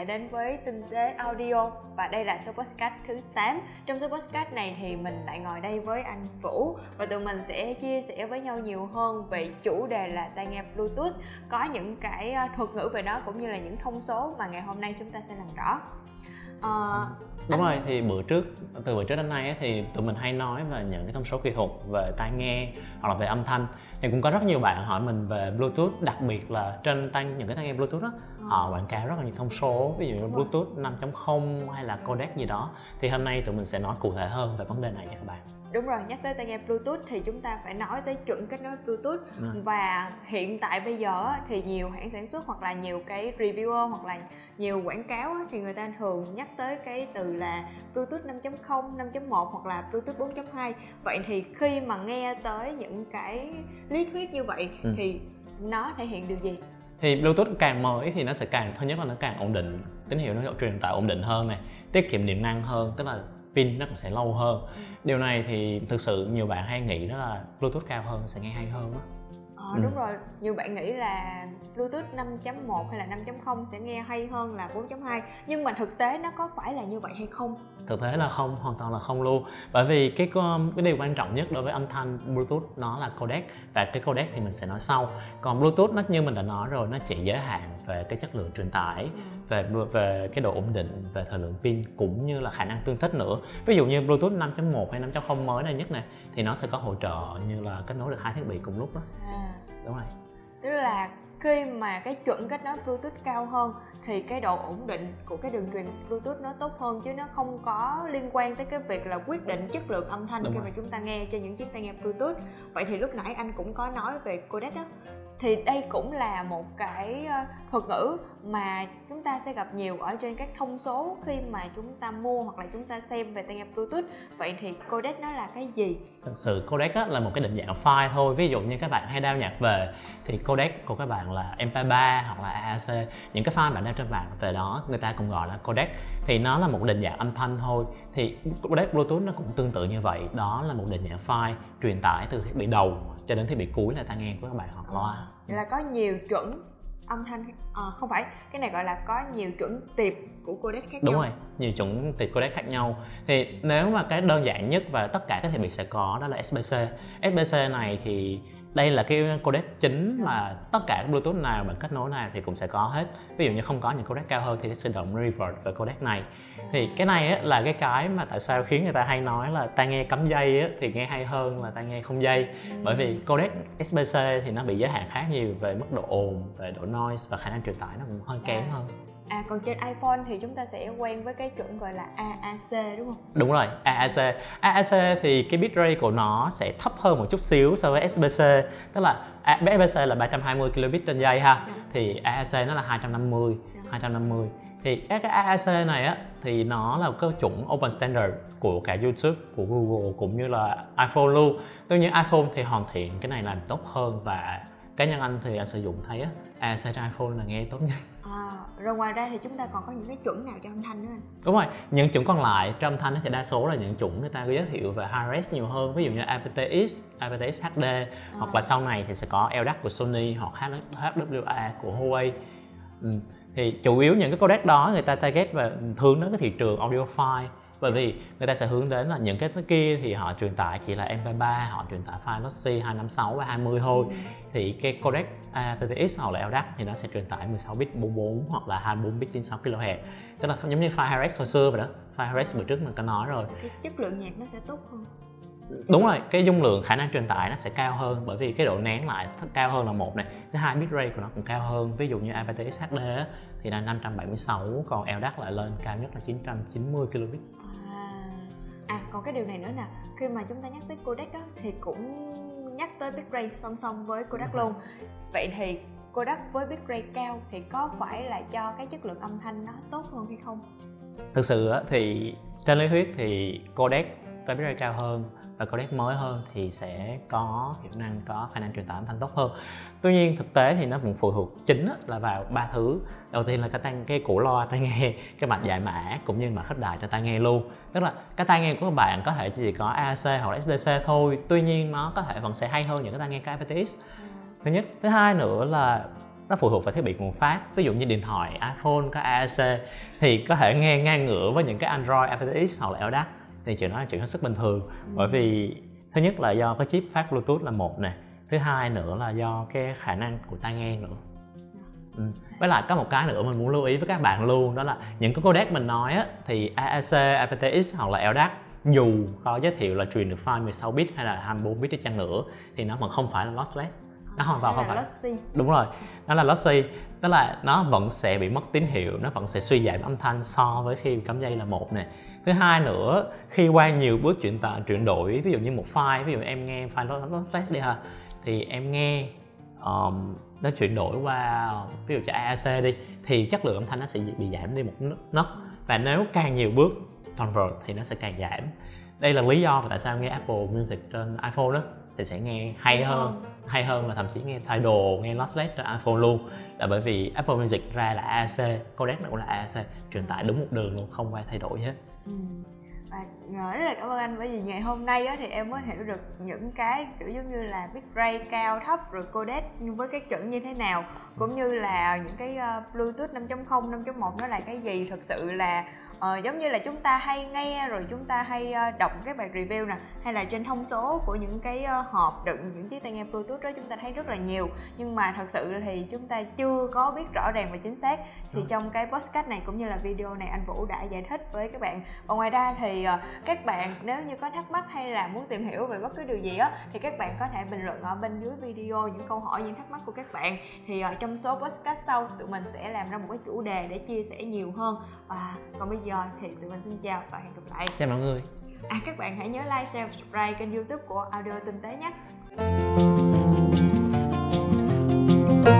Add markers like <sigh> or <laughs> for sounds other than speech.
lại đến với Tinh tế Audio. Và đây là số podcast thứ 8 Trong số podcast này thì mình lại ngồi đây với anh Vũ. Và tụi mình sẽ chia sẻ với nhau nhiều hơn về chủ đề là tai nghe Bluetooth. Có những cái ờ, thuật ngữ về nó cũng như là những thông số mà ngày hôm nay chúng ta sẽ làm rõ. Ờ, đúng rồi thì bữa trước từ bữa trước đến nay ấy, thì tụi mình hay nói về những cái thông số kỹ thuật về tai nghe hoặc là về âm thanh. Thì cũng có rất nhiều bạn hỏi mình về bluetooth đặc biệt là trên tay những cái tai nghe bluetooth đó Họ quảng cáo rất là nhiều thông số ví dụ như rồi. bluetooth 5.0 hay là codec gì đó thì hôm nay tụi mình sẽ nói cụ thể hơn về vấn đề này nha các bạn Đúng rồi, nhắc tới tai nghe Bluetooth thì chúng ta phải nói tới chuẩn kết nối Bluetooth Ừ. và hiện tại bây giờ thì nhiều hãng sản xuất hoặc là nhiều cái reviewer hoặc là nhiều quảng cáo thì người ta thường nhắc tới cái từ là Bluetooth 5.0, 5.1 hoặc là Bluetooth 4.2 vậy thì khi mà nghe tới những cái lý thuyết như vậy Ừ. thì nó thể hiện điều gì? Thì bluetooth càng mới thì nó sẽ càng thứ nhất là nó càng ổn định tín hiệu nó truyền tải ổn định hơn này tiết kiệm điện năng hơn tức là pin nó sẽ lâu hơn. Điều này thì thực sự nhiều bạn hay nghĩ đó là bluetooth cao hơn sẽ nghe hay hơn á Ờ, Ừ. đúng rồi, nhiều bạn nghĩ là Bluetooth 5.1 hay là 5.0 sẽ nghe hay hơn là 4.2 nhưng mà thực tế nó có phải là như vậy hay không? thực tế là không hoàn toàn là không luôn bởi vì cái cái điều quan trọng nhất đối với âm thanh bluetooth nó là codec và cái codec thì mình sẽ nói sau còn bluetooth nó như mình đã nói rồi nó chỉ giới hạn về cái chất lượng truyền tải về về cái độ ổn định về thời lượng pin cũng như là khả năng tương thích nữa ví dụ như bluetooth 5.1 hay 5.0 mới này nhất này thì nó sẽ có hỗ trợ như là kết nối được hai thiết bị cùng lúc đó À, đúng rồi tức là khi mà cái chuẩn kết nối Bluetooth cao hơn thì cái độ ổn định của cái đường truyền Bluetooth nó tốt hơn chứ nó không có liên quan tới cái việc là quyết định chất lượng âm thanh Đúng khi rồi. mà chúng ta nghe trên những chiếc tai nghe Bluetooth. Vậy thì lúc nãy anh cũng có nói về codec đó. Thì đây cũng là một cái ờ, thuật ngữ mà chúng ta sẽ gặp nhiều ở trên các thông số khi mà chúng ta mua hoặc là chúng ta xem về tai nghe Bluetooth. Vậy thì codec nó là cái gì? thực sự codec á, là một cái định dạng file thôi. Ví dụ như các bạn hay đao nhạc về thì codec của các bạn là mp3 hoặc là AAC những cái file bạn đeo trên mạng về đó người ta cũng gọi là codec. Thì nó là một định dạng âm thanh thôi. Thì codec bluetooth nó cũng tương tự như vậy. Đó là một định dạng file truyền tải từ thiết bị đầu cho đến thiết bị cuối là tai nghe của các bạn hoặc loa là có nhiều chuẩn âm thanh à, không phải cái này gọi là có nhiều chuẩn tiệp của codec khác đúng nhau. rồi nhiều chủng tiệp codec khác nhau. Thì nếu mà cái đơn giản nhất và tất cả các thiết bị sẽ có đó là SBC SBC này thì đây là cái codec chính mà tất cả bluetooth nào bạn kết nối nào thì cũng sẽ có hết. Ví dụ như không có những codec cao hơn thì sẽ động revert về codec này. Thì cái này á, là cái cái mà tại sao khiến người ta hay nói là tai nghe cắm dây á, thì nghe hay hơn là tai nghe không dây. Bởi vì codec SBC thì nó bị giới hạn khá nhiều về mức độ ồn về độ noise và khả năng truyền tải nó cũng hơi kém hơn à còn trên iPhone thì chúng ta sẽ quen với cái chuẩn gọi là AAC đúng không Đúng rồi, AAC. AAC thì cái bitrate của nó sẽ thấp hơn một chút xíu so với SBC. Tức là SBC là 320 kilobit trên giây ha. Ừ. Thì AAC nó là 250, Ừ. 250. Thì cái AAC này á thì nó là cái chuẩn open standard của cả YouTube, của Google cũng như là iPhone luôn. Tuy nhiên iPhone thì hoàn thiện cái này làm tốt hơn và cá nhân anh thì anh sử dụng thấy á AAC trên iPhone là nghe tốt nhất. à, <laughs> rồi ngoài ra thì chúng ta còn có những cái chuẩn nào cho âm thanh nữa anh Đúng rồi, những chuẩn còn lại trong âm thanh thì đa số là những chuẩn người ta giới thiệu về HRS nhiều hơn Ví dụ như aptX, aptX HD Hoặc là sau này thì sẽ có LDAC của Sony hoặc HWA của Huawei ừ. Thì chủ yếu những cái codec đó người ta target và hướng đến cái thị trường audiophile bởi vì người ta sẽ hướng đến là những cái kia thì họ truyền tải chỉ là MP3, họ truyền tải file lossy 256 và 20 thôi. Thì cái codec aptX hoặc là LDAC thì nó sẽ truyền tải 16 bit 44 hoặc là 24 bit 96 kHz tức là giống như file HRS hồi xưa vậy đó. File HRS bữa trước mình có nói rồi. Cái chất lượng nhạc nó sẽ tốt hơn. Đúng rồi cái dung lượng khả năng truyền tải nó sẽ cao hơn bởi vì cái độ nén lại cao hơn là một này. Thứ hai bitrate của nó cũng cao hơn. Ví dụ như aptX HD thì là 576 còn LDAC lại lên cao nhất là 990 kilobit à, à còn cái điều này nữa nè khi mà chúng ta nhắc tới codec á thì cũng nhắc tới bitrate song song với codec luôn. Vậy thì codec với bitrate cao thì có phải là cho cái chất lượng âm thanh nó tốt hơn hay không? Thực sự á, thì trên lý thuyết thì codec có bitrate cao hơn và codec mới hơn thì sẽ có hiệu năng có khả năng truyền tải âm thanh tốt hơn. Tuy nhiên thực tế thì nó vẫn phụ thuộc chính là vào ba thứ. Đầu tiên là cái tai cái cổ loa tai nghe <laughs> cái mạch giải mã cũng như mạch khuếch đại cho tai nghe luôn. Tức là cái tai nghe của các bạn có thể chỉ có AAC hoặc là SBC thôi tuy nhiên nó có thể vẫn sẽ hay hơn những cái tai nghe có aptX thứ nhất. Thứ hai nữa là nó phụ thuộc vào thiết bị nguồn phát. Ví dụ như điện thoại iPhone có AAC thì có thể nghe ngang ngửa với những cái Android aptX hoặc là LDAC thì chuyện đó là chuyện hết sức bình thường. Ừ. bởi vì thứ nhất là do cái chip phát Bluetooth là một nè thứ hai nữa là do cái khả năng của tai nghe nữa. Ừ. với lại có một cái nữa mình muốn lưu ý với các bạn luôn đó là những cái codec mình nói á, thì AAC, aptX hoặc là LDAC dù có giới thiệu là truyền được file 16 bit hay là 24 bit đi chăng nữa thì nó vẫn không phải là lossless. Nó hoàn toàn không phải. lossy. Đúng rồi nó là lossy tức là nó vẫn sẽ bị mất tín hiệu nó vẫn sẽ suy giảm âm thanh so với khi cắm dây là một này. thứ hai nữa khi qua nhiều bước chuyển tải chuyển đổi ví dụ như một file ví dụ em nghe file nó lossless đi ha thì em nghe um, nó chuyển đổi qua ví dụ cho AAC đi thì chất lượng âm thanh nó sẽ bị giảm đi một nấc. Và nếu càng nhiều bước convert thì nó sẽ càng giảm. Đây là lý do tại sao nghe Apple Music trên iPhone đó thì sẽ nghe hay hơn hay hơn là thậm chí nghe Tidal nghe lossless trên iPhone luôn. Là bởi vì Apple Music ra là AAC codec nó cũng là AAC truyền tải đúng một đường luôn không qua thay đổi hết. Ừ. Và rất là cảm ơn anh. Bởi vì ngày hôm nay á, thì em mới hiểu được những cái kiểu giống như là bitrate cao thấp rồi codec với cái chuẩn như thế nào. Cũng như là những cái uh, bluetooth 5.0 5.1 nó là cái gì? Thực sự là uh, giống như là chúng ta hay nghe rồi chúng ta hay uh, đọc các bài review nè hay là trên thông số của những cái uh, hộp đựng những chiếc tai nghe bluetooth đó chúng ta thấy rất là nhiều. Nhưng mà thật sự thì chúng ta chưa có biết rõ ràng và chính xác. Thì trong cái podcast này cũng như là video này anh Vũ đã giải thích với các bạn. Và ngoài ra thì uh, các bạn nếu như có thắc mắc hay là muốn tìm hiểu về bất cứ điều gì á thì các bạn có thể bình luận ở bên dưới video những câu hỏi những thắc mắc của các bạn. Thì ở trong số podcast sau tụi mình sẽ làm ra một cái chủ đề để chia sẻ nhiều hơn. Và còn bây giờ thì tụi mình xin chào và hẹn gặp lại. Chào mọi người. À các bạn hãy nhớ like share subscribe kênh youtube của audio tinh tế nhé. thank you